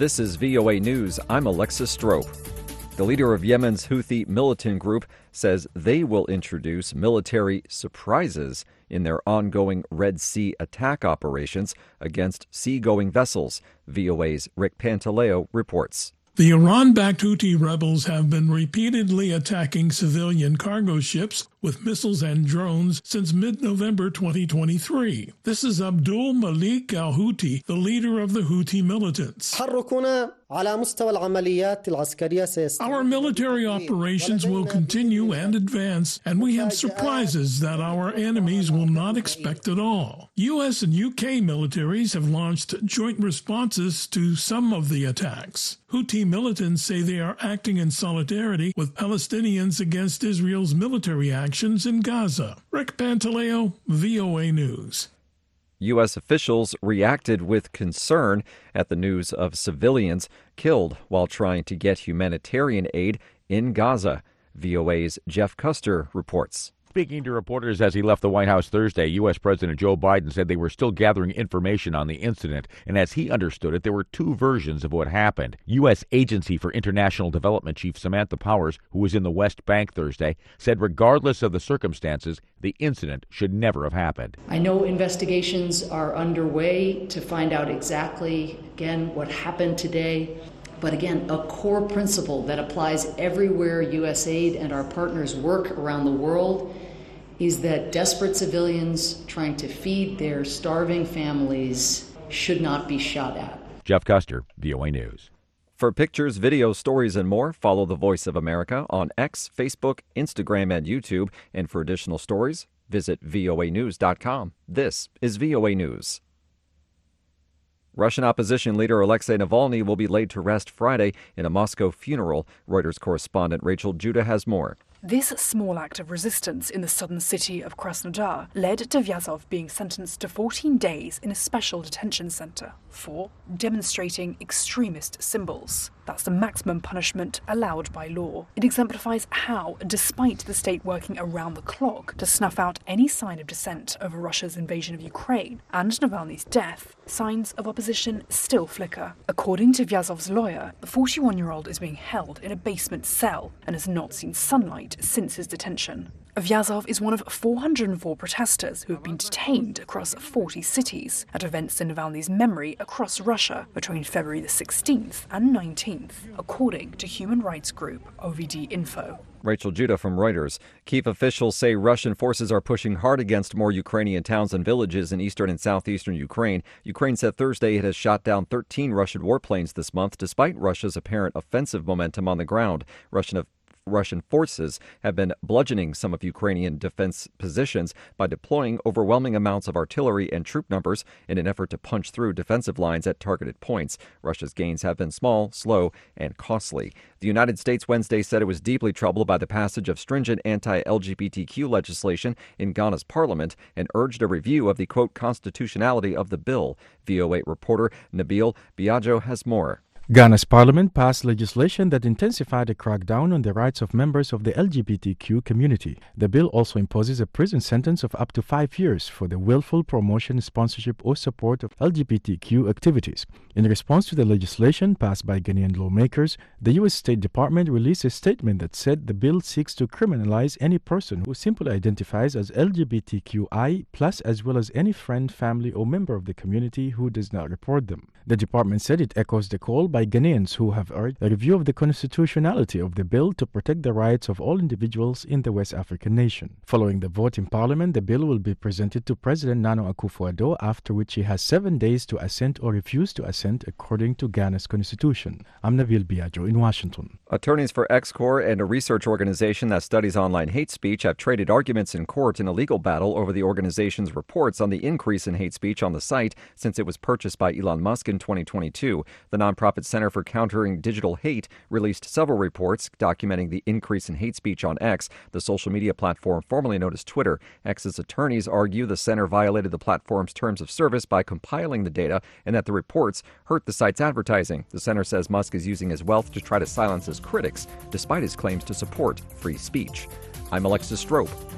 This is VOA News. I'm Alexis Strope. The leader of Yemen's Houthi militant group says they will introduce military surprises in their ongoing Red Sea attack operations against seagoing vessels. VOA's Rick Pantaleo reports. The Iran backed Houthi rebels have been repeatedly attacking civilian cargo ships with missiles and drones since mid November 2023. This is Abdul Malik al Houthi, the leader of the Houthi militants. Our military operations will continue and advance, and we have surprises that our enemies will not expect at all. U.S. and U.K. militaries have launched joint responses to some of the attacks. Houthi militants say they are acting in solidarity with Palestinians against Israel's military actions in Gaza. Rick Pantaleo, VOA News. U.S. officials reacted with concern at the news of civilians killed while trying to get humanitarian aid in Gaza. VOA's Jeff Custer reports. Speaking to reporters as he left the White House Thursday, U.S. President Joe Biden said they were still gathering information on the incident, and as he understood it, there were two versions of what happened. U.S. Agency for International Development Chief Samantha Powers, who was in the West Bank Thursday, said regardless of the circumstances, the incident should never have happened. I know investigations are underway to find out exactly, again, what happened today. But again, a core principle that applies everywhere USAID and our partners work around the world is that desperate civilians trying to feed their starving families should not be shot at. Jeff Custer, VOA News. For pictures, videos, stories, and more, follow The Voice of America on X, Facebook, Instagram, and YouTube. And for additional stories, visit voanews.com. This is VOA News. Russian opposition leader Alexei Navalny will be laid to rest Friday in a Moscow funeral. Reuters correspondent Rachel Judah has more. This small act of resistance in the southern city of Krasnodar led to Vyazov being sentenced to 14 days in a special detention center for demonstrating extremist symbols. That's the maximum punishment allowed by law. It exemplifies how, despite the state working around the clock to snuff out any sign of dissent over Russia's invasion of Ukraine and Navalny's death, signs of opposition still flicker. According to Vyazov's lawyer, the 41 year old is being held in a basement cell and has not seen sunlight since his detention. Vyazov is one of 404 protesters who have been detained across 40 cities at events in Navalny's memory across Russia between February the 16th and 19th, according to human rights group OVD Info. Rachel Judah from Reuters. Kiev officials say Russian forces are pushing hard against more Ukrainian towns and villages in eastern and southeastern Ukraine. Ukraine said Thursday it has shot down 13 Russian warplanes this month, despite Russia's apparent offensive momentum on the ground. Russian Russian forces have been bludgeoning some of Ukrainian defense positions by deploying overwhelming amounts of artillery and troop numbers in an effort to punch through defensive lines at targeted points. Russia's gains have been small, slow, and costly. The United States Wednesday said it was deeply troubled by the passage of stringent anti LGBTQ legislation in Ghana's parliament and urged a review of the quote constitutionality of the bill. VOA reporter Nabeel Biajo has more. Ghana's parliament passed legislation that intensified the crackdown on the rights of members of the LGBTQ community. The bill also imposes a prison sentence of up to five years for the willful promotion, sponsorship, or support of LGBTQ activities. In response to the legislation passed by Ghanaian lawmakers, the U.S. State Department released a statement that said the bill seeks to criminalize any person who simply identifies as LGBTQI, as well as any friend, family, or member of the community who does not report them. The department said it echoes the call by Ghanaians who have urged a review of the constitutionality of the bill to protect the rights of all individuals in the West African nation. Following the vote in Parliament, the bill will be presented to President Nana Akufo-Addo, after which he has seven days to assent or refuse to assent according to Ghana's constitution. I'm Nabeel Biajo in Washington. Attorneys for X Corp and a research organization that studies online hate speech have traded arguments in court in a legal battle over the organization's reports on the increase in hate speech on the site since it was purchased by Elon Musk in 2022. The nonprofit Center for Countering Digital Hate released several reports documenting the increase in hate speech on X, the social media platform formerly known as Twitter. X's attorneys argue the center violated the platform's terms of service by compiling the data and that the reports hurt the site's advertising. The center says Musk is using his wealth to try to silence his critics, despite his claims to support free speech. I'm Alexis Strope.